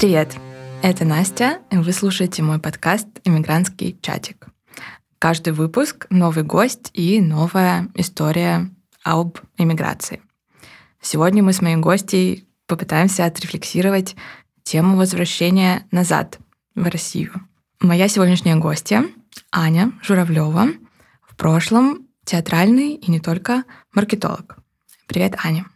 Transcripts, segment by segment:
Привет, это Настя, и вы слушаете мой подкаст «Иммигрантский чатик». Каждый выпуск — новый гость и новая история об иммиграции. Сегодня мы с моей гостьей попытаемся отрефлексировать тему возвращения назад в Россию. Моя сегодняшняя гостья — Аня Журавлева, в прошлом театральный и не только маркетолог. Привет, Аня.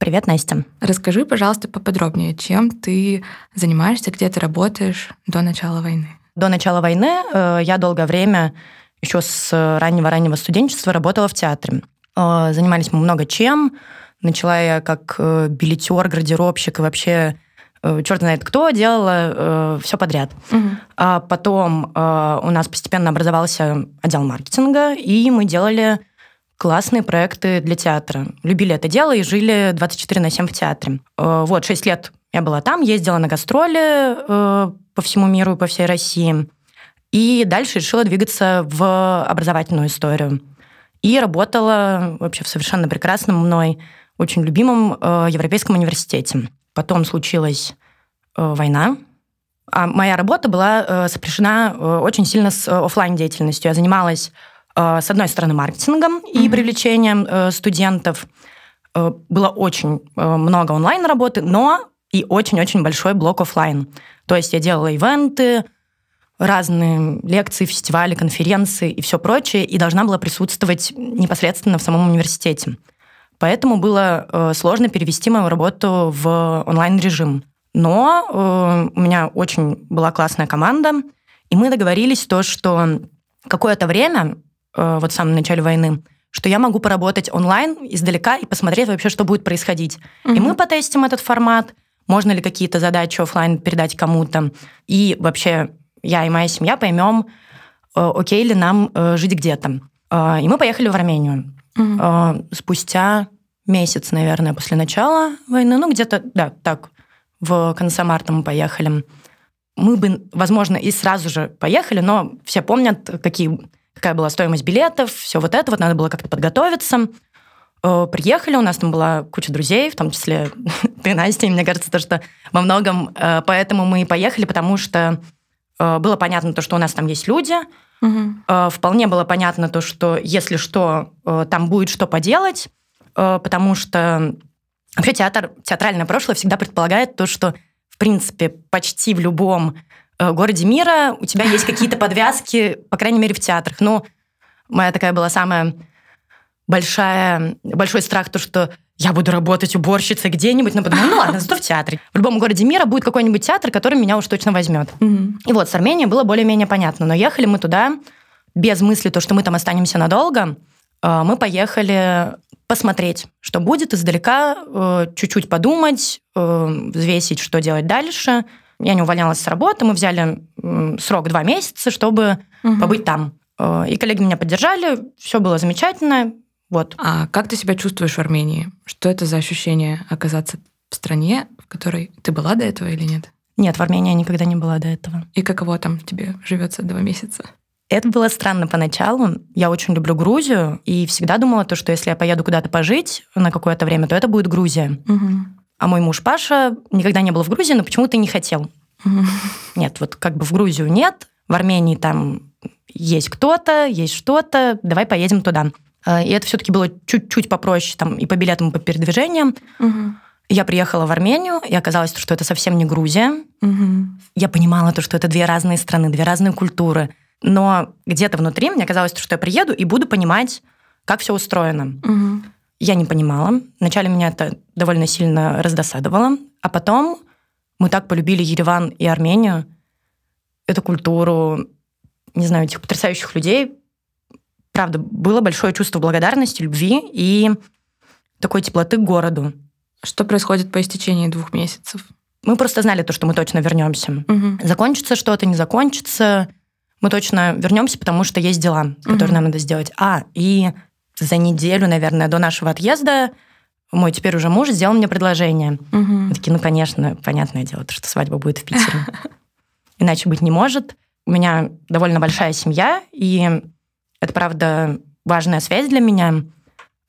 Привет, Настя. Расскажи, пожалуйста, поподробнее, чем ты занимаешься, где ты работаешь до начала войны. До начала войны э, я долгое время, еще с раннего-раннего студенчества, работала в театре. Э, занимались мы много чем. Начала я как э, билетер, гардеробщик и вообще черт знает кто, делала э, все подряд. Угу. А потом э, у нас постепенно образовался отдел маркетинга, и мы делали классные проекты для театра. Любили это дело и жили 24 на 7 в театре. Э, вот, 6 лет я была там, ездила на гастроли э, по всему миру и по всей России. И дальше решила двигаться в образовательную историю. И работала вообще в совершенно прекрасном мной, очень любимом э, Европейском университете. Потом случилась война, а моя работа была сопряжена очень сильно с офлайн деятельностью. Я занималась с одной стороны, маркетингом и mm-hmm. привлечением э, студентов. Э, было очень много онлайн-работы, но и очень-очень большой блок офлайн. То есть я делала ивенты, разные лекции, фестивали, конференции и все прочее, и должна была присутствовать непосредственно в самом университете. Поэтому было сложно перевести мою работу в онлайн-режим. Но у меня очень была классная команда, и мы договорились то, что какое-то время Э, вот в самом начале войны, что я могу поработать онлайн издалека и посмотреть вообще, что будет происходить. Угу. И мы потестим этот формат, можно ли какие-то задачи офлайн передать кому-то. И вообще я и моя семья поймем, э, окей ли нам э, жить где-то. И мы поехали в Армению. Угу. Спустя месяц, наверное, после начала войны, ну где-то, да, так, в конце марта мы поехали. Мы бы, возможно, и сразу же поехали, но все помнят, какие какая была стоимость билетов, все вот это, вот надо было как-то подготовиться. Э, приехали, у нас там была куча друзей, в том числе ты, Настя, и мне кажется, то, что во многом э, поэтому мы и поехали, потому что э, было понятно то, что у нас там есть люди, угу. вполне было понятно то, что если что, там будет что поделать, потому что вообще театр, театральное прошлое всегда предполагает то, что в принципе почти в любом городе мира у тебя есть какие-то подвязки, по крайней мере, в театрах. Но моя такая была самая большая, большой страх, то, что я буду работать уборщицей где-нибудь, но подумала, ну ладно, зато в театре. В любом городе мира будет какой-нибудь театр, который меня уж точно возьмет. И вот с Арменией было более-менее понятно. Но ехали мы туда без мысли, то, что мы там останемся надолго. Э, мы поехали посмотреть, что будет издалека, э, чуть-чуть подумать, взвесить, что делать дальше – я не увольнялась с работы, мы взяли срок два месяца, чтобы угу. побыть там. Э, и коллеги меня поддержали, все было замечательно. Вот. А как ты себя чувствуешь в Армении? Что это за ощущение оказаться в стране, в которой ты была до этого или нет? Нет, в Армении я никогда не была до этого. И каково там тебе живется два месяца? Это было странно поначалу. Я очень люблю Грузию и всегда думала, то, что если я поеду куда-то пожить на какое-то время, то это будет Грузия. Угу. А мой муж Паша никогда не был в Грузии, но почему-то не хотел. Нет, вот как бы в Грузию нет, в Армении там есть кто-то, есть что-то, давай поедем туда. А, и это все-таки было чуть-чуть попроще там и по билетам, и по передвижениям. Я приехала в Армению, и оказалось, что это совсем не Грузия. Я понимала то, что это две разные страны, две разные культуры. Но где-то внутри мне казалось, что я приеду и буду понимать, как все устроено. Угу. Я не понимала. Вначале меня это довольно сильно раздосадовало, а потом мы так полюбили Ереван и Армению, эту культуру, не знаю, этих потрясающих людей. Правда, было большое чувство благодарности, любви и такой теплоты к городу. Что происходит по истечении двух месяцев? Мы просто знали то, что мы точно вернемся. Угу. Закончится что-то, не закончится. Мы точно вернемся, потому что есть дела, которые угу. нам надо сделать. А, и за неделю, наверное, до нашего отъезда мой теперь уже муж сделал мне предложение. Угу. Мы такие, ну, конечно, понятное дело, что свадьба будет в Питере. Иначе быть не может. У меня довольно большая семья, и это, правда, важная связь для меня.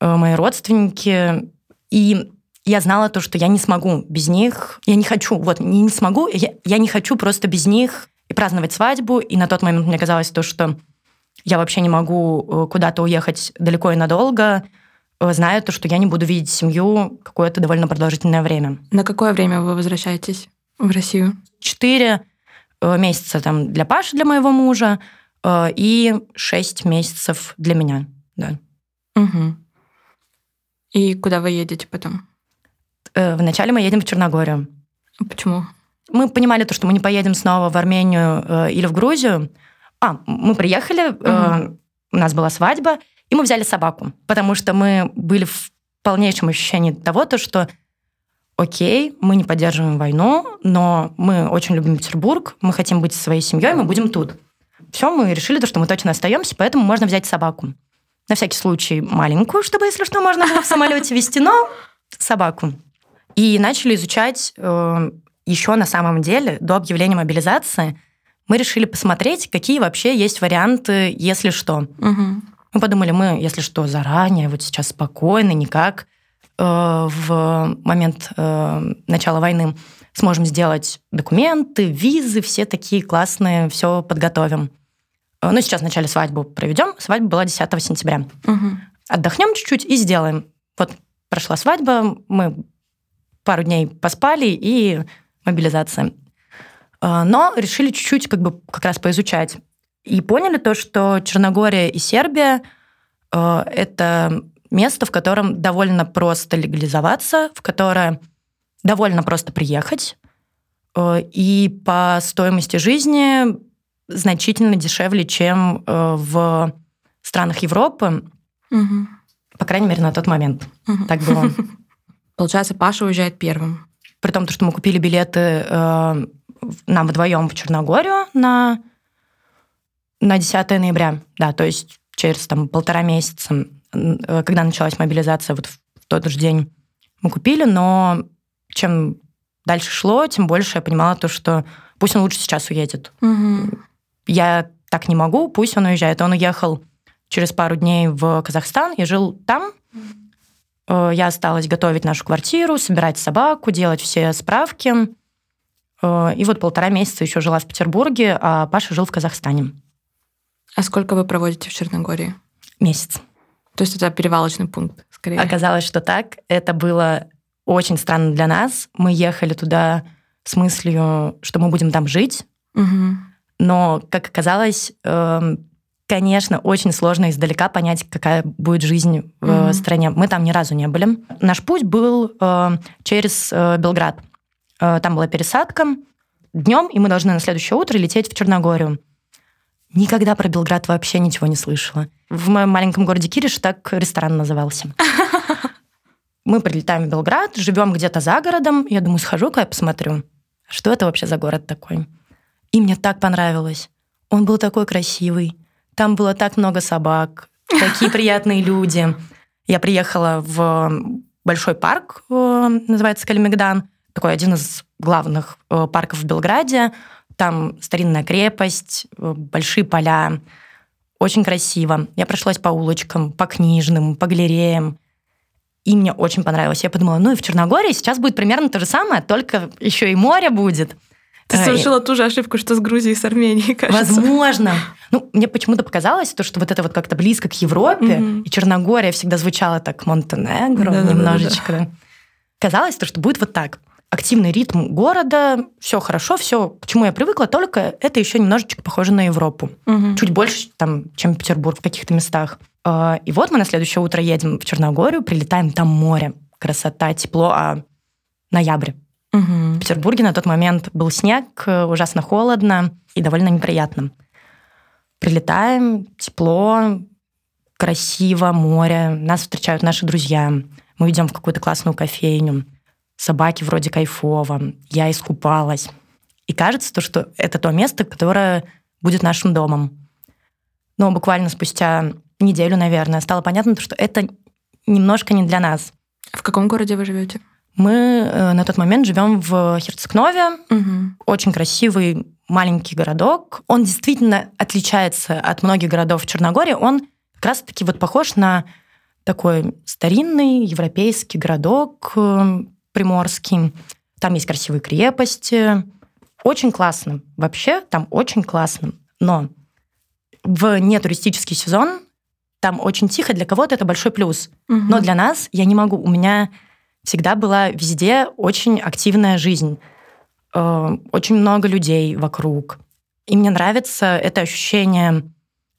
Э, мои родственники. И я знала то, что я не смогу без них, я не хочу, вот, не, не смогу, я, я не хочу просто без них и праздновать свадьбу, и на тот момент мне казалось то, что я вообще не могу э, куда-то уехать далеко и надолго, э, зная то, что я не буду видеть семью какое-то довольно продолжительное время. На какое время вы возвращаетесь в Россию? Четыре э, месяца там для Паши, для моего мужа, и шесть месяцев для меня, да. Угу. И куда вы едете потом? Вначале мы едем в Черногорию. Почему? Мы понимали то, что мы не поедем снова в Армению или в Грузию, а, мы приехали, угу. э, у нас была свадьба, и мы взяли собаку, потому что мы были в полнейшем ощущении того, то, что окей, мы не поддерживаем войну, но мы очень любим Петербург, мы хотим быть со своей семьей, мы будем тут. Все, мы решили, то, что мы точно остаемся, поэтому можно взять собаку. На всякий случай маленькую, чтобы, если что, можно было в самолете вести, но собаку. И начали изучать э, еще на самом деле, до объявления мобилизации, мы решили посмотреть, какие вообще есть варианты, если что. Угу. Мы подумали, мы, если что, заранее, вот сейчас спокойно, никак э, в момент э, начала войны сможем сделать документы, визы, все такие классные, все подготовим. Э, ну, сейчас в начале свадьбу проведем. Свадьба была 10 сентября. Угу. Отдохнем чуть-чуть и сделаем. Вот прошла свадьба, мы пару дней поспали и мобилизация. А, но решили чуть-чуть как бы как раз поизучать. И поняли то, что Черногория и Сербия а, это место, в котором довольно просто легализоваться, в которое довольно просто приехать, а, и по стоимости жизни значительно дешевле, чем в странах Европы, угу. по крайней мере, на тот момент. Угу. Так было. Получается, Паша уезжает первым. При том, что мы купили билеты нам вдвоем в Черногорию на, на 10 ноября. Да, то есть через там, полтора месяца, э, когда началась мобилизация, вот в тот же день мы купили, но чем дальше шло, тем больше я понимала то, что пусть он лучше сейчас уедет. Угу. Я так не могу, пусть он уезжает. Он уехал через пару дней в Казахстан, я жил там. Э, я осталась готовить нашу квартиру, собирать собаку, делать все справки. Э, и вот полтора месяца еще жила в Петербурге, а Паша жил в Казахстане. А сколько вы проводите в Черногории? Месяц. То есть это перевалочный пункт, скорее? Оказалось, что так. Это было очень странно для нас. Мы ехали туда с мыслью, что мы будем там жить. Угу. Но, как оказалось, эм, конечно, очень сложно издалека понять, какая будет жизнь в mm стране. Мы там ни разу не были. Наш путь был э, через э, Белград. Э, там была пересадка днем, и мы должны на следующее утро лететь в Черногорию. Никогда про Белград вообще ничего не слышала. В моем маленьком городе Кириш так ресторан назывался. Мы прилетаем в Белград, живем где-то за городом. Я думаю, схожу-ка я посмотрю, что это вообще за город такой. И мне так понравилось. Он был такой красивый. Там было так много собак, такие приятные люди. Я приехала в большой парк, э, называется Калимегдан такой один из главных э, парков в Белграде. Там старинная крепость, э, большие поля, очень красиво. Я прошлась по улочкам, по книжным, по галереям. И мне очень понравилось. Я подумала, ну и в Черногории сейчас будет примерно то же самое, только еще и море будет. Ты э, совершила ту же ошибку, что с Грузией и с Арменией, кажется. Возможно. Ну, мне почему-то показалось, то, что вот это вот как-то близко к Европе, mm-hmm. и Черногория всегда звучала так Монтенегро да, немножечко. Да, да, да. Казалось, то, что будет вот так активный ритм города, все хорошо, все, к чему я привыкла, только это еще немножечко похоже на Европу. Угу. Чуть больше, там, чем Петербург в каких-то местах. А, и вот мы на следующее утро едем в Черногорию, прилетаем, там море, красота, тепло, а ноябрь. Угу. В Петербурге на тот момент был снег, ужасно холодно и довольно неприятно. Прилетаем, тепло, красиво, море, нас встречают наши друзья. Мы идем в какую-то классную кофейню собаки вроде кайфово, я искупалась. И кажется, то, что это то место, которое будет нашим домом. Но буквально спустя неделю, наверное, стало понятно, что это немножко не для нас. В каком городе вы живете? Мы э, на тот момент живем в Херцкнове. Угу. Очень красивый маленький городок. Он действительно отличается от многих городов в Черногории. Он как раз-таки вот похож на такой старинный европейский городок э, приморский. Там есть красивые крепости. Очень классно. Вообще там очень классно. Но в нетуристический сезон там очень тихо. Для кого-то это большой плюс. Угу. Но для нас я не могу. У меня всегда была везде очень активная жизнь. Э, очень много людей вокруг. И мне нравится это ощущение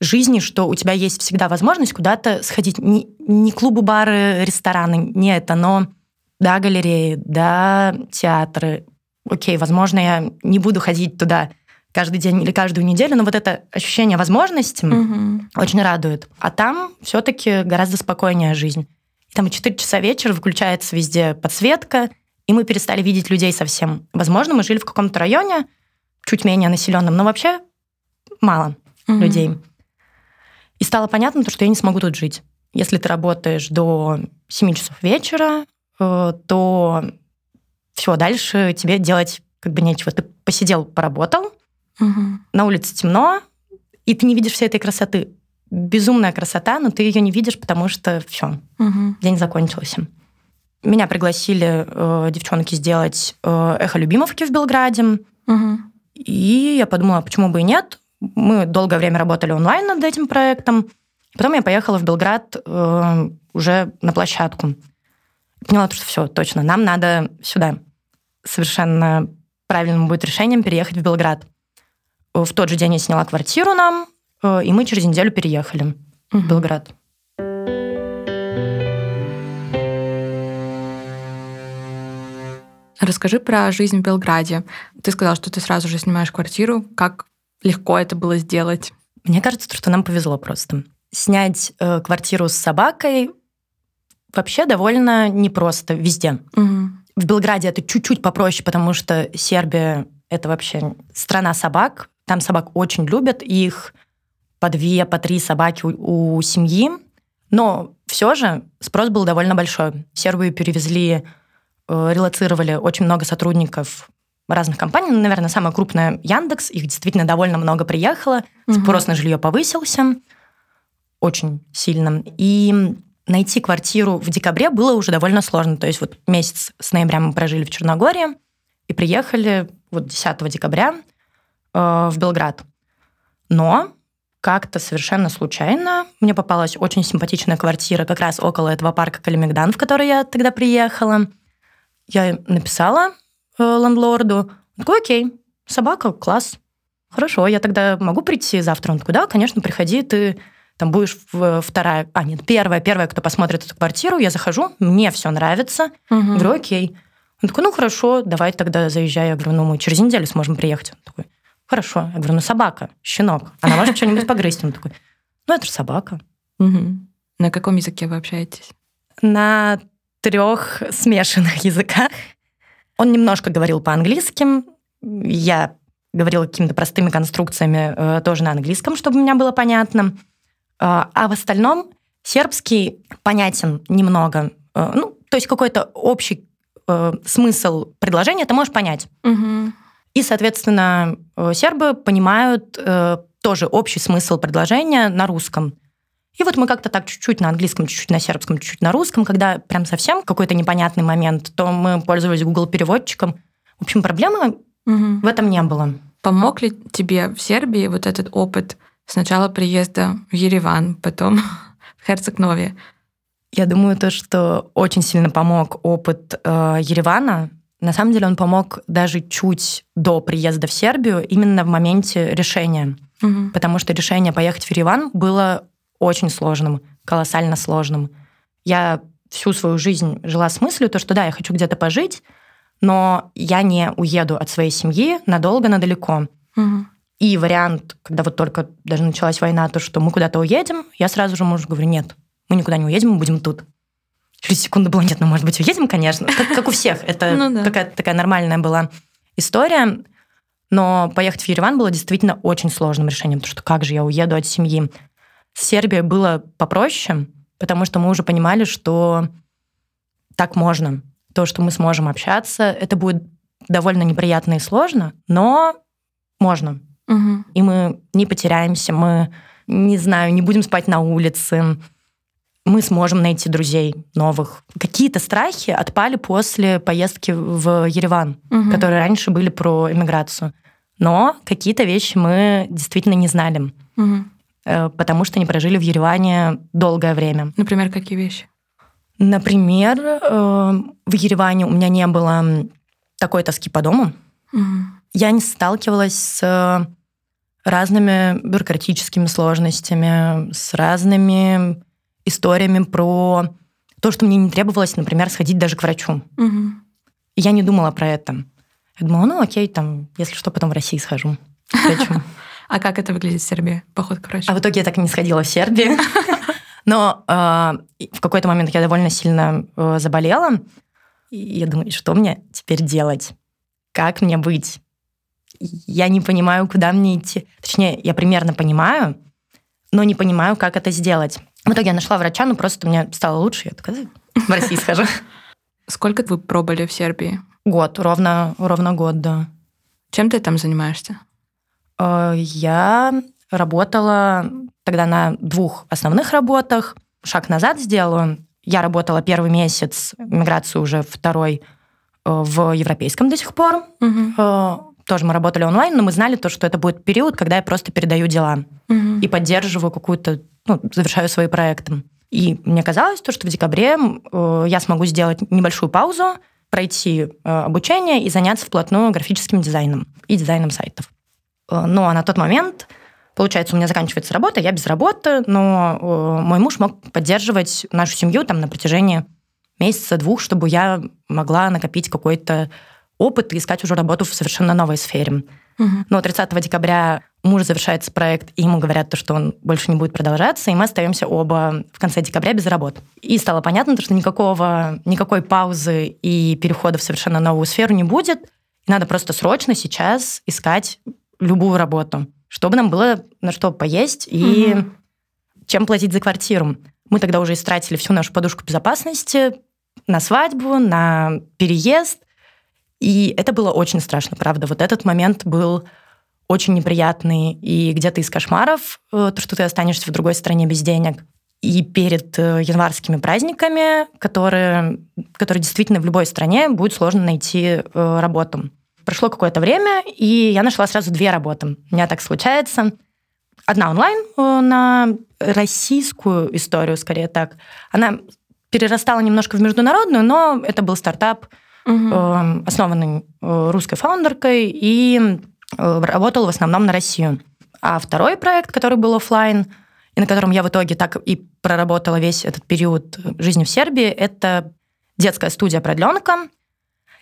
жизни, что у тебя есть всегда возможность куда-то сходить. Не, не клубы, бары, рестораны, не это, но да, галереи, да, театры. Окей, возможно, я не буду ходить туда каждый день или каждую неделю, но вот это ощущение возможности угу. очень радует. А там все-таки гораздо спокойнее жизнь. И там в 4 часа вечера выключается везде подсветка, и мы перестали видеть людей совсем. Возможно, мы жили в каком-то районе, чуть менее населенном, но вообще мало угу. людей. И стало понятно, что я не смогу тут жить. Если ты работаешь до 7 часов вечера, то все, дальше тебе делать как бы нечего. Ты посидел, поработал, угу. на улице темно, и ты не видишь всей этой красоты. Безумная красота, но ты ее не видишь, потому что все, угу. день закончился. Меня пригласили э, девчонки сделать э, эхо любимовки в Белграде. Угу. И я подумала, почему бы и нет. Мы долгое время работали онлайн над этим проектом. Потом я поехала в Белград э, уже на площадку. Поняла, что все, точно, нам надо сюда. Совершенно правильным будет решением переехать в Белград. В тот же день я сняла квартиру нам, э, и мы через неделю переехали угу. в Белград. Расскажи про жизнь в Белграде. Ты сказал, что ты сразу же снимаешь квартиру. Как легко это было сделать? Мне кажется, что нам повезло просто. Снять э, квартиру с собакой вообще довольно непросто везде. Угу. В Белграде это чуть-чуть попроще, потому что Сербия — это вообще страна собак. Там собак очень любят, их по две, по три собаки у, у семьи. Но все же спрос был довольно большой. В Сербию перевезли, э, релацировали очень много сотрудников разных компаний. Ну, наверное, самая крупная Яндекс. Их действительно довольно много приехало. Угу. Спрос на жилье повысился очень сильно. И найти квартиру в декабре было уже довольно сложно. То есть вот месяц с ноября мы прожили в Черногории и приехали вот 10 декабря э, в Белград. Но как-то совершенно случайно мне попалась очень симпатичная квартира как раз около этого парка Калимегдан, в который я тогда приехала. Я написала Э, лендлорду. Такой, окей, собака, класс. Хорошо, я тогда могу прийти завтра? Он такой, да, конечно, приходи, ты там будешь вторая, а нет, первая, первая, кто посмотрит эту квартиру, я захожу, мне все нравится. Угу. Говорю, окей. Он такой, ну хорошо, давай тогда заезжай. Я говорю, ну мы через неделю сможем приехать. Он такой, хорошо. Я говорю, ну собака, щенок, она может что-нибудь погрызть. Он такой, ну это же собака. Угу. На каком языке вы общаетесь? На трех смешанных языках. Он немножко говорил по-английски. Я говорила какими-то простыми конструкциями э, тоже на английском, чтобы у меня было понятно. Э, а в остальном сербский понятен немного. Э, ну, то есть какой-то общий э, смысл предложения ты можешь понять. Угу. И, соответственно, э, сербы понимают тоже общий смысл предложения на русском. И вот мы как-то так чуть-чуть на английском, чуть-чуть на сербском, чуть-чуть на русском, когда прям совсем какой-то непонятный момент, то мы пользовались Google переводчиком. В общем, проблемы угу. в этом не было. Помог ли тебе в Сербии вот этот опыт сначала приезда в Ереван, потом в Херцег-Нове? Я думаю, то, что очень сильно помог опыт э, Еревана. На самом деле он помог даже чуть до приезда в Сербию, именно в моменте решения. Угу. Потому что решение поехать в Ереван было очень сложным, колоссально сложным. Я всю свою жизнь жила с мыслью, то, что да, я хочу где-то пожить, но я не уеду от своей семьи надолго, надалеко. Угу. И вариант, когда вот только даже началась война, то, что мы куда-то уедем, я сразу же мужу говорю, нет, мы никуда не уедем, мы будем тут. Через секунду было, нет, ну, может быть, уедем, конечно. Как, как у всех. Это ну, да. такая, такая нормальная была история. Но поехать в Ереван было действительно очень сложным решением, потому что как же я уеду от семьи? С Сербией было попроще, потому что мы уже понимали, что так можно. То, что мы сможем общаться, это будет довольно неприятно и сложно, но можно. Угу. И мы не потеряемся, мы, не знаю, не будем спать на улице. мы сможем найти друзей новых. Какие-то страхи отпали после поездки в Ереван, угу. которые раньше были про иммиграцию. Но какие-то вещи мы действительно не знали, угу. потому что не прожили в Ереване долгое время. Например, какие вещи? Например, э, в Ереване у меня не было такой тоски по дому. Угу. Я не сталкивалась с разными бюрократическими сложностями, с разными историями про то, что мне не требовалось, например, сходить даже к врачу. Угу. я не думала про это. Я думала, ну окей, там, если что, потом в России схожу к врачу. А как это выглядит в Сербии, поход к врачу? А в итоге я так и не сходила в Сербию. Но э, в какой-то момент я довольно сильно э, заболела. И я думаю, что мне теперь делать? Как мне быть? Я не понимаю, куда мне идти. Точнее, я примерно понимаю, но не понимаю, как это сделать. В итоге я нашла врача, ну просто мне стало лучше. Я такая, в России схожу. Сколько вы пробовали в Сербии? Год, ровно, ровно год, да. Чем ты там занимаешься? Э, я работала тогда на двух основных работах. Шаг назад сделала. Я работала первый месяц, миграцию уже второй э, в европейском до сих пор. Угу тоже мы работали онлайн, но мы знали то, что это будет период, когда я просто передаю дела угу. и поддерживаю какую-то, ну, завершаю свои проекты. И мне казалось то, что в декабре э, я смогу сделать небольшую паузу, пройти э, обучение и заняться вплотную графическим дизайном и дизайном сайтов. Э, а на тот момент, получается, у меня заканчивается работа, я без работы, но э, мой муж мог поддерживать нашу семью там на протяжении месяца-двух, чтобы я могла накопить какой-то опыт и искать уже работу в совершенно новой сфере. Угу. Но 30 декабря муж завершается проект, и ему говорят, то, что он больше не будет продолжаться, и мы остаемся оба в конце декабря без работы. И стало понятно, что никакого, никакой паузы и перехода в совершенно новую сферу не будет. И надо просто срочно сейчас искать любую работу, чтобы нам было на что поесть и угу. чем платить за квартиру. Мы тогда уже истратили всю нашу подушку безопасности на свадьбу, на переезд – и это было очень страшно, правда. Вот этот момент был очень неприятный. И где-то из кошмаров, э, то, что ты останешься в другой стране без денег. И перед э, январскими праздниками, которые, которые действительно в любой стране будет сложно найти э, работу. Прошло какое-то время, и я нашла сразу две работы. У меня так случается. Одна онлайн на российскую историю, скорее так. Она перерастала немножко в международную, но это был стартап – угу. основанный э, русской фаундеркой и э, работал в основном на Россию. А второй проект, который был офлайн, и на котором я в итоге так и проработала весь этот период жизни в Сербии, это детская студия «Продленка».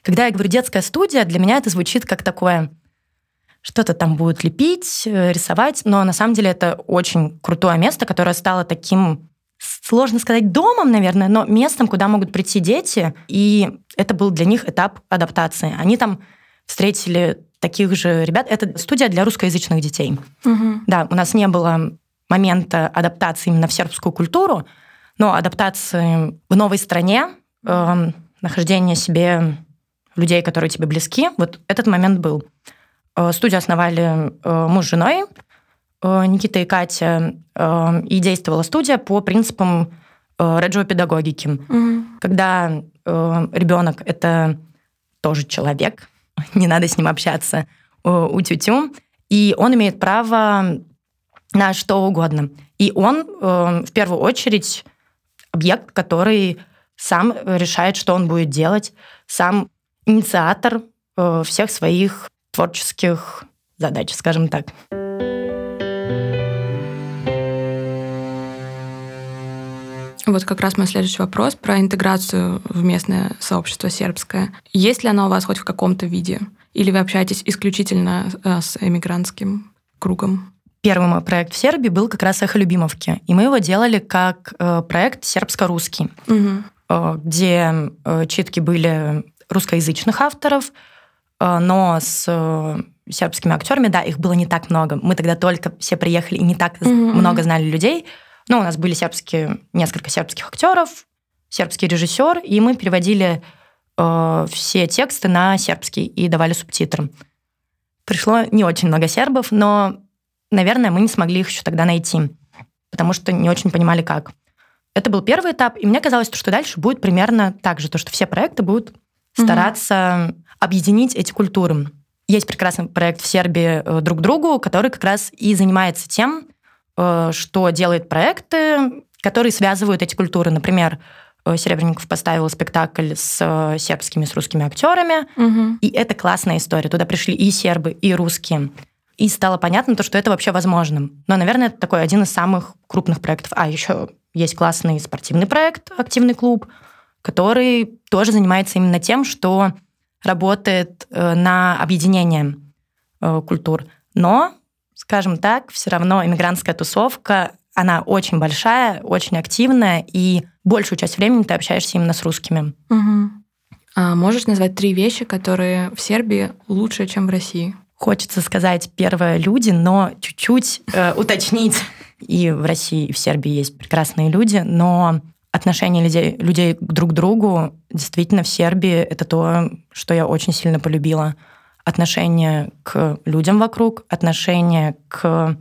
Когда я говорю «детская студия», для меня это звучит как такое что-то там будет лепить, рисовать, но на самом деле это очень крутое место, которое стало таким сложно сказать домом, наверное, но местом, куда могут прийти дети. И это был для них этап адаптации. Они там встретили таких же ребят. Это студия для русскоязычных детей. Угу. Да, у нас не было момента адаптации именно в сербскую культуру, но адаптации в новой стране, э, нахождение себе людей, которые тебе близки, вот этот момент был. Э, студию основали э, муж с женой, Никита и Катя, э, и действовала студия по принципам э, реджио-педагогики. Угу. Когда ребенок это тоже человек, не надо с ним общаться у тютю, и он имеет право на что угодно. И он в первую очередь объект, который сам решает, что он будет делать, сам инициатор всех своих творческих задач, скажем так. Вот как раз мой следующий вопрос про интеграцию в местное сообщество сербское. Есть ли оно у вас хоть в каком-то виде? Или вы общаетесь исключительно э, с эмигрантским кругом? Первый мой проект в Сербии был как раз «Эхо Любимовки». И мы его делали как э, проект сербско-русский, угу. где читки были русскоязычных авторов, но с сербскими актерами, да, их было не так много. Мы тогда только все приехали и не так угу. много знали людей. Ну, у нас были сербские, несколько сербских актеров, сербский режиссер, и мы переводили э, все тексты на сербский и давали субтитры. Пришло не очень много сербов, но, наверное, мы не смогли их еще тогда найти, потому что не очень понимали, как. Это был первый этап, и мне казалось, что дальше будет примерно так же, то, что все проекты будут стараться mm-hmm. объединить эти культуры. Есть прекрасный проект в Сербии э, «Друг другу», который как раз и занимается тем, что делает проекты, которые связывают эти культуры. Например, э, Серебренников поставил спектакль с сербскими, с русскими актерами, угу. и это классная история. Туда пришли и сербы, и русские. И стало понятно то, что это вообще возможно. Но, наверное, это такой один из самых крупных проектов. А еще есть классный спортивный проект «Активный клуб», который тоже занимается именно тем, что работает э, на объединение э, культур. Но, скажем так, все равно иммигрантская тусовка, она очень большая, очень активная, и большую часть времени ты общаешься именно с русскими. Угу. А можешь назвать три вещи, которые в Сербии лучше, чем в России? Хочется сказать первое люди, но чуть-чуть э, уточнить. И в России, и в Сербии есть прекрасные люди, но отношение людей, людей друг к другу действительно в Сербии это то, что я очень сильно полюбила. Отношение к людям вокруг, отношение к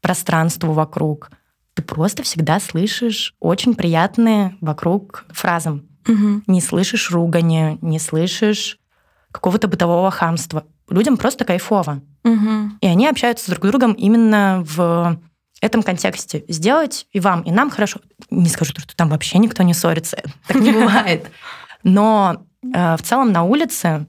пространству вокруг. Ты просто всегда слышишь очень приятные вокруг фразы. Угу. Не слышишь ругани, не слышишь какого-то бытового хамства. Людям просто кайфово. Угу. И они общаются друг с другом именно в этом контексте сделать и вам, и нам хорошо. Не скажу, что там вообще никто не ссорится, так не бывает. Но э, в целом на улице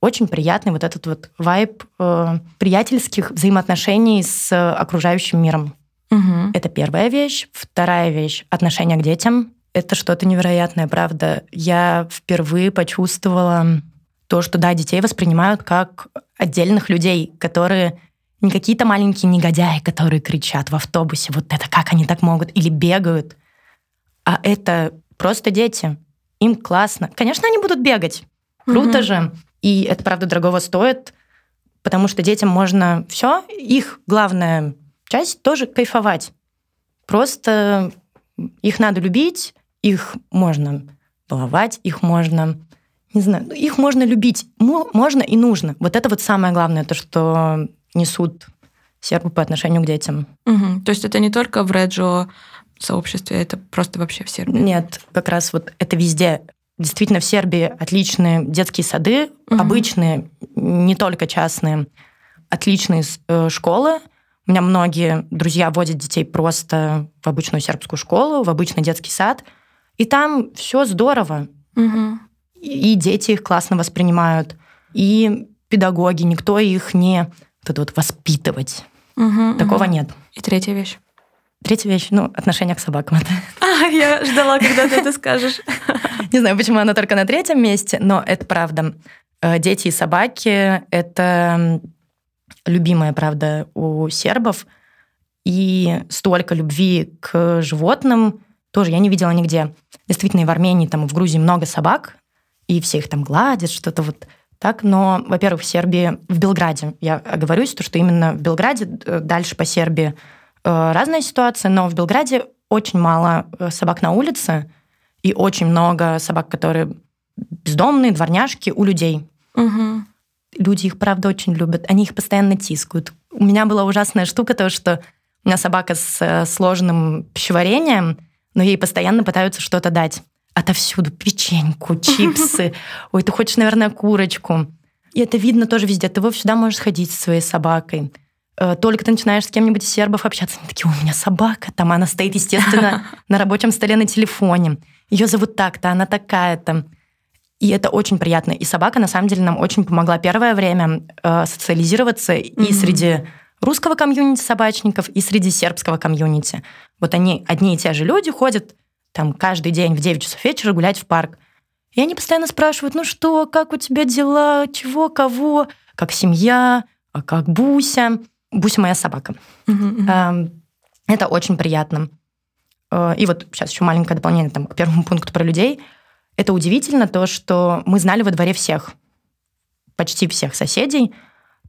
очень приятный вот этот вот вайб э, приятельских взаимоотношений с окружающим миром. Угу. Это первая вещь. Вторая вещь — отношение к детям. Это что-то невероятное, правда. Я впервые почувствовала то, что, да, детей воспринимают как отдельных людей, которые не какие-то маленькие негодяи, которые кричат в автобусе, вот это как они так могут, или бегают, а это просто дети. Им классно. Конечно, они будут бегать. Круто mm-hmm. же. И это, правда, дорогого стоит, потому что детям можно все. Их главная часть тоже кайфовать. Просто их надо любить, их можно баловать, их можно, не знаю, их можно любить, можно и нужно. Вот это вот самое главное, то, что несут сербы по отношению к детям. Угу. То есть это не только в Реджо сообществе, это просто вообще в Сербии? Нет, как раз вот это везде. Действительно, в Сербии отличные детские сады, угу. обычные, не только частные, отличные э, школы. У меня многие друзья водят детей просто в обычную сербскую школу, в обычный детский сад, и там все здорово. Угу. И дети их классно воспринимают, и педагоги, никто их не вот это вот воспитывать. Угу, Такого угу. нет. И третья вещь. Третья вещь, ну, отношение к собакам. А, я ждала, когда ты это скажешь. Не знаю, почему она только на третьем месте, но это правда. Э, дети и собаки — это любимая, правда, у сербов. И столько любви к животным тоже я не видела нигде. Действительно, и в Армении, там, и в Грузии много собак, и все их там гладят, что-то вот так, но, во-первых, в Сербии, в Белграде, я оговорюсь, то, что именно в Белграде, э, дальше по Сербии разная ситуация, но в Белграде очень мало э, собак на улице и очень много собак, которые бездомные, дворняжки у людей. Угу. Люди их, правда, очень любят. Они их постоянно тискают. У меня была ужасная штука, то, что у меня собака с сложным пищеварением, но ей постоянно пытаются что-то дать отовсюду печеньку, чипсы. Ой, ты хочешь, наверное, курочку. И это видно тоже везде. Ты всегда можешь сходить со своей собакой. Э, только ты начинаешь с кем-нибудь из сербов общаться, они такие, у меня собака, там она стоит, естественно, на рабочем столе на телефоне. Ее зовут так-то, она такая-то. И это очень приятно. И собака, на самом деле, нам очень помогла первое время э, социализироваться и среди русского комьюнити собачников, и среди сербского комьюнити. Вот они, одни и те же люди ходят там каждый день в 9 часов вечера гулять в парк. И они постоянно спрашивают, ну что, как у тебя дела, чего, кого, как семья, а как Буся. Буся моя собака. Uh-huh, Это очень приятно. Э, и вот сейчас еще маленькое дополнение там, к первому пункту про людей. Это удивительно то, что мы знали во дворе всех, почти всех соседей.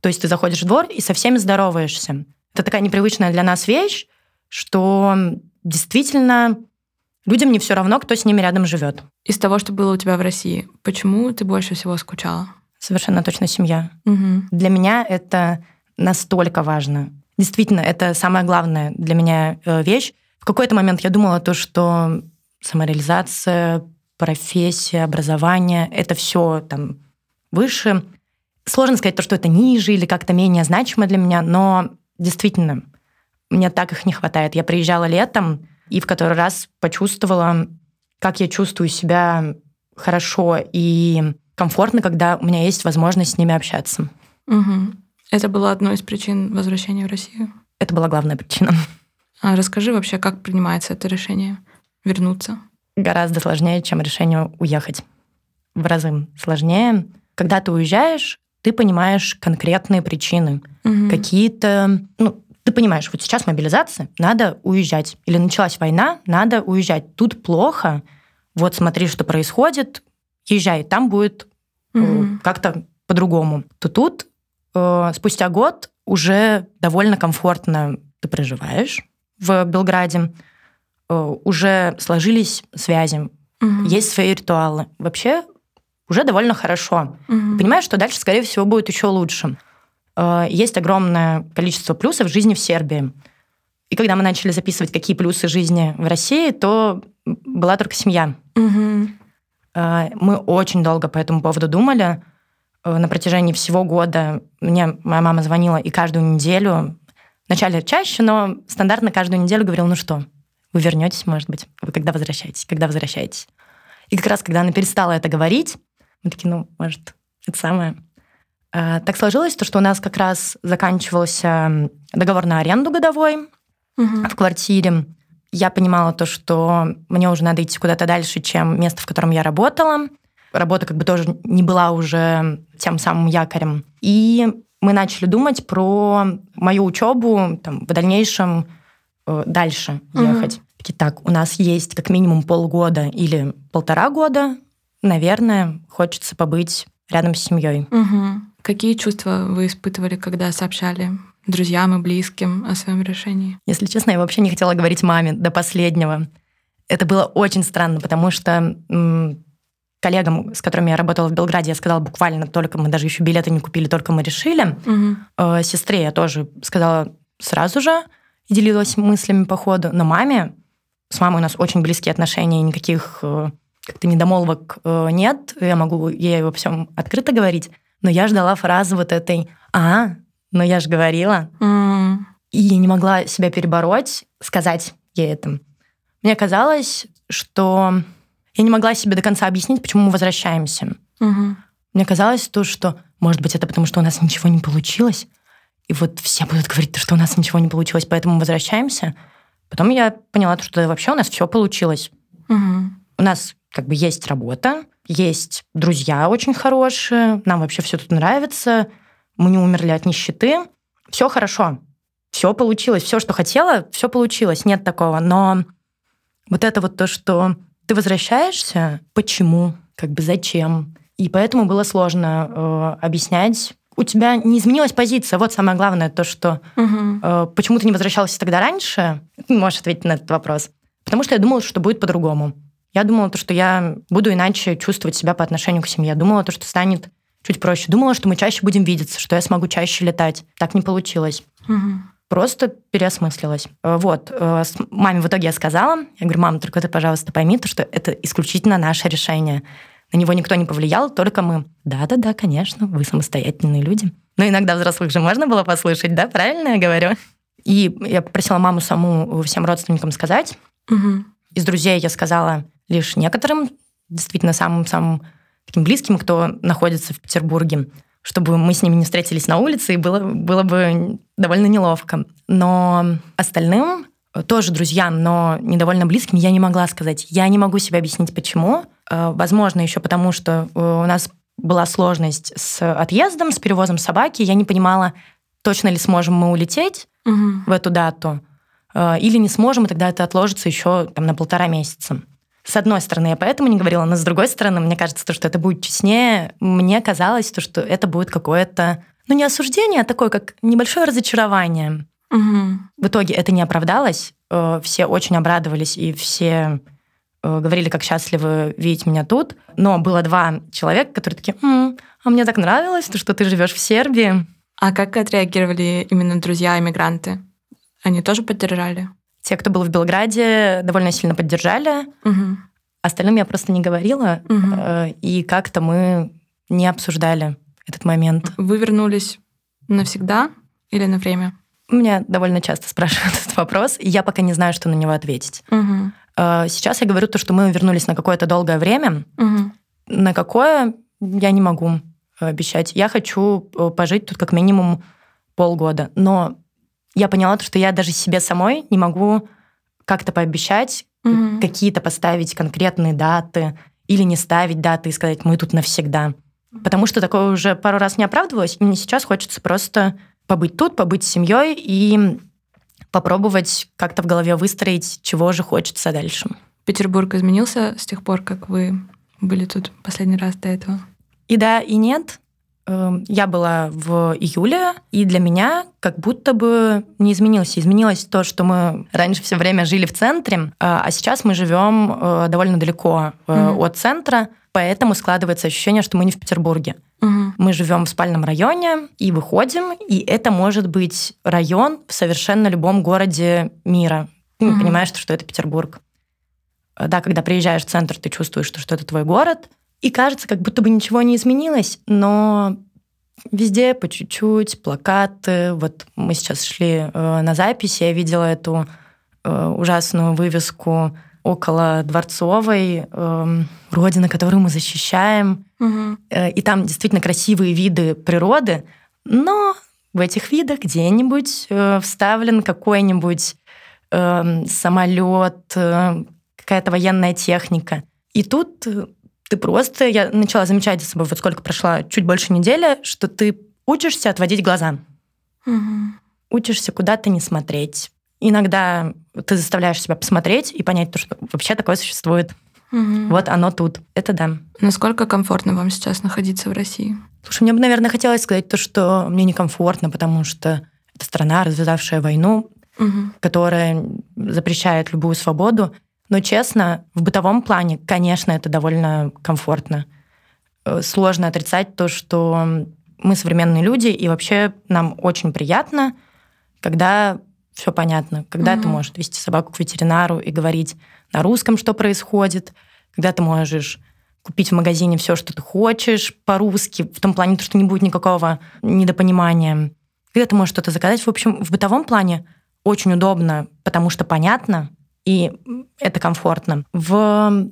То есть ты заходишь в двор и со всеми здороваешься. Это такая непривычная для нас вещь, что действительно Людям не все равно, кто с ними рядом живет. Из того, что было у тебя в России, почему ты больше всего скучала? Совершенно точно семья. Угу. Для меня это настолько важно. Действительно, это самая главная для меня э, вещь, в какой-то момент я думала то, что самореализация, профессия, образование — это все там выше. Сложно сказать то, что это ниже или как-то менее значимо для меня, но действительно, мне так их не хватает. Я приезжала летом и в который раз почувствовала, как я чувствую себя хорошо и комфортно, когда у меня есть возможность с ними общаться. Угу. Это была одной из причин возвращения в Россию? Это была главная причина. А расскажи вообще, как принимается это решение вернуться? Гораздо сложнее, чем решение уехать. В разы сложнее. Когда ты уезжаешь, ты понимаешь конкретные причины. Угу. Какие-то... Ну, ты понимаешь, вот сейчас мобилизация, надо уезжать. Или началась война, надо уезжать. Тут плохо, вот смотри, что происходит, езжай, там будет угу. как-то по-другому. То тут э, спустя год уже довольно комфортно ты проживаешь в Белграде, э, уже сложились связи, угу. есть свои ритуалы. Вообще уже довольно хорошо. Угу. Понимаешь, что дальше, скорее всего, будет еще лучше. Э, есть огромное количество плюсов в жизни в Сербии. И когда мы начали записывать, какие плюсы жизни в России, то была только семья. Угу. Мы очень долго по этому поводу думали. На протяжении всего года мне моя мама звонила и каждую неделю Вначале чаще, но стандартно каждую неделю говорил, ну что, вы вернетесь, может быть, вы когда возвращаетесь, когда возвращаетесь. И как раз, когда она перестала это говорить, мы такие, ну, может, это самое. А, так сложилось, то, что у нас как раз заканчивался договор на аренду годовой угу. в квартире. Я понимала то, что мне уже надо идти куда-то дальше, чем место, в котором я работала. Работа как бы тоже не была уже тем самым якорем. И мы начали думать про мою учебу там, в дальнейшем э, дальше угу. ехать. Такие, так, у нас есть как минимум полгода или полтора года, наверное, хочется побыть рядом с семьей. Угу. Какие чувства вы испытывали, когда сообщали друзьям и близким о своем решении? Если честно, я вообще не хотела говорить маме до последнего. Это было очень странно, потому что коллегам, с которыми я работала в Белграде, я сказала буквально только мы даже еще билеты не купили, только мы решили. Угу. Сестре я тоже сказала сразу же и делилась мыслями по ходу. Но маме, с мамой у нас очень близкие отношения, никаких э, как-то недомолвок э, нет. Я могу ей во всем открыто говорить. Но я ждала фразы вот этой «А, но я же говорила». Mm. И не могла себя перебороть, сказать ей это. Мне казалось, что я не могла себе до конца объяснить, почему мы возвращаемся. Угу. Мне казалось то, что, может быть, это потому, что у нас ничего не получилось, и вот все будут говорить, что у нас ничего не получилось, поэтому мы возвращаемся. Потом я поняла, что вообще у нас все получилось. Угу. У нас как бы есть работа, есть друзья очень хорошие, нам вообще все тут нравится, мы не умерли от нищеты, все хорошо, все получилось, все, что хотела, все получилось, нет такого. Но вот это вот то, что ты возвращаешься, почему, как бы зачем. И поэтому было сложно э, объяснять. У тебя не изменилась позиция. Вот самое главное, то, что угу. э, почему ты не возвращался тогда раньше, можешь ответить на этот вопрос. Потому что я думала, что будет по-другому. Я думала, то, что я буду иначе чувствовать себя по отношению к семье. Я думала, то, что станет чуть проще. Думала, что мы чаще будем видеться, что я смогу чаще летать. Так не получилось. Угу просто переосмыслилась. Э, вот. Э, маме в итоге я сказала, я говорю, мама, только ты, пожалуйста, пойми, то, что это исключительно наше решение. На него никто не повлиял, только мы. Да-да-да, конечно, вы самостоятельные люди. Но иногда взрослых же можно было послушать, да? Правильно я говорю? И я попросила маму саму всем родственникам сказать. Угу. Из друзей я сказала лишь некоторым, действительно самым-самым таким близким, кто находится в Петербурге чтобы мы с ними не встретились на улице, и было, было бы довольно неловко. Но остальным, тоже друзьям, но недовольно близким, я не могла сказать. Я не могу себе объяснить, почему. Э, возможно, еще потому, что э, у нас была сложность с отъездом, с перевозом собаки. Я не понимала, точно ли сможем мы улететь угу. в эту дату, э, или не сможем, и тогда это отложится еще там, на полтора месяца. С одной стороны, я поэтому не говорила, но с другой стороны, мне кажется, то, что это будет честнее. Мне казалось, то, что это будет какое-то, ну не осуждение, а такое, как небольшое разочарование. Угу. В итоге это не оправдалось. Э, все очень обрадовались, и все э, говорили, как счастливы видеть меня тут. Но было два человека, которые такие, М, а мне так нравилось, то, что ты живешь в Сербии. А как отреагировали именно друзья-иммигранты? Они тоже поддержали? Те, кто был в Белграде, довольно сильно поддержали. Угу. Остальным я просто не говорила, Угу. и как-то мы не обсуждали этот момент. Вы вернулись навсегда или на время? Меня довольно часто спрашивают этот вопрос, и я пока не знаю, что на него ответить. Угу. Сейчас я говорю то, что мы вернулись на какое-то долгое время. Угу. На какое я не могу обещать. Я хочу э, пожить тут как минимум полгода. Но я поняла, то, что я даже себе самой не могу как-то пообещать, Мгм. какие-то поставить конкретные даты или не ставить даты и сказать, мы тут навсегда. Потому что такое уже пару раз не оправдывалось, и мне сейчас хочется просто побыть тут, побыть с семьей и попробовать как-то в голове выстроить, чего же хочется дальше. Петербург изменился с тех пор, как вы были тут последний раз до этого? И да, и нет. Эм, Я была в июле, и для меня как будто бы не изменилось. Изменилось то, что мы раньше все время жили в центре, а а сейчас мы живем э, довольно далеко Мгм. от центра, поэтому складывается ощущение, что мы не в Петербурге. Угу. Мы живем в спальном районе и выходим, и это может быть район в совершенно любом городе мира. Ты не Мгм. понимаешь, что это Петербург. Э, Да, когда приезжаешь в центр, ты чувствуешь, что, что это твой город, и кажется, как будто бы ничего не изменилось, но везде по чуть-чуть, плакаты. Вот мы сейчас шли э, на запись, я видела эту э, ужасную вывеску около Дворцовой, эм, Родина, которую мы защищаем. Угу. Э, И там действительно красивые виды природы, но в этих видах где-нибудь э, вставлен какой-нибудь самолет, э, какая-то военная техника. И тут э, ты просто, я начала замечать за собой, вот сколько прошла, чуть больше недели, что ты учишься отводить глаза, Угу. учишься куда-то не смотреть. Иногда ты заставляешь себя посмотреть и понять, то, что вообще такое существует. Угу. Вот оно тут. Это да. Насколько комфортно вам сейчас находиться в России? Слушай, мне бы, наверное, хотелось сказать то, что мне некомфортно, потому что это страна, развязавшая войну, Угу. которая запрещает любую свободу. Но, честно, в бытовом плане, конечно, это довольно комфортно. Э, Сложно отрицать то, что мы современные люди, и вообще нам очень приятно, когда все понятно, когда ты Мгм. можешь вести собаку к ветеринару и говорить на русском, что происходит, когда ты можешь купить в магазине все, что ты хочешь по-русски, в том плане, что не будет никакого недопонимания. Когда ты можешь что-то заказать. В общем, в бытовом плане очень удобно, потому что понятно, и это комфортно. В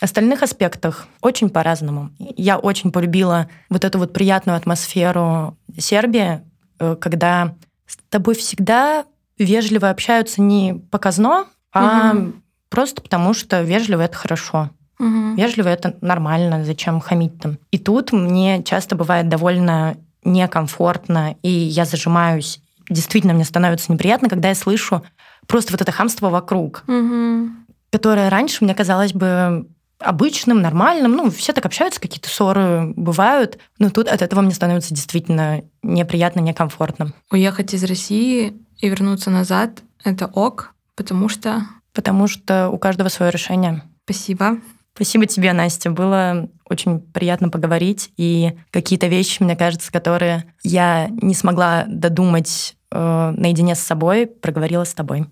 остальных аспектах очень по-разному. Я очень полюбила вот эту вот приятную атмосферу Сербии, э, когда с тобой всегда вежливо общаются не показно, а Мгм. просто потому, что вежливо — это хорошо. Угу. Вежливо это нормально, зачем хамить там. И тут мне часто бывает довольно некомфортно, и я зажимаюсь. Действительно, мне становится неприятно, когда я слышу просто вот это хамство вокруг, Угу. которое раньше мне казалось бы обычным, нормальным. Ну, все так общаются, какие-то ссоры бывают, но тут от этого мне становится действительно неприятно, некомфортно. Уехать из России и вернуться назад — это ок, потому что... Потому что у каждого свое решение. Спасибо. Спасибо тебе, Настя. Было очень приятно поговорить. И какие-то вещи, мне кажется, которые я не смогла додумать наедине с собой, проговорила с тобой.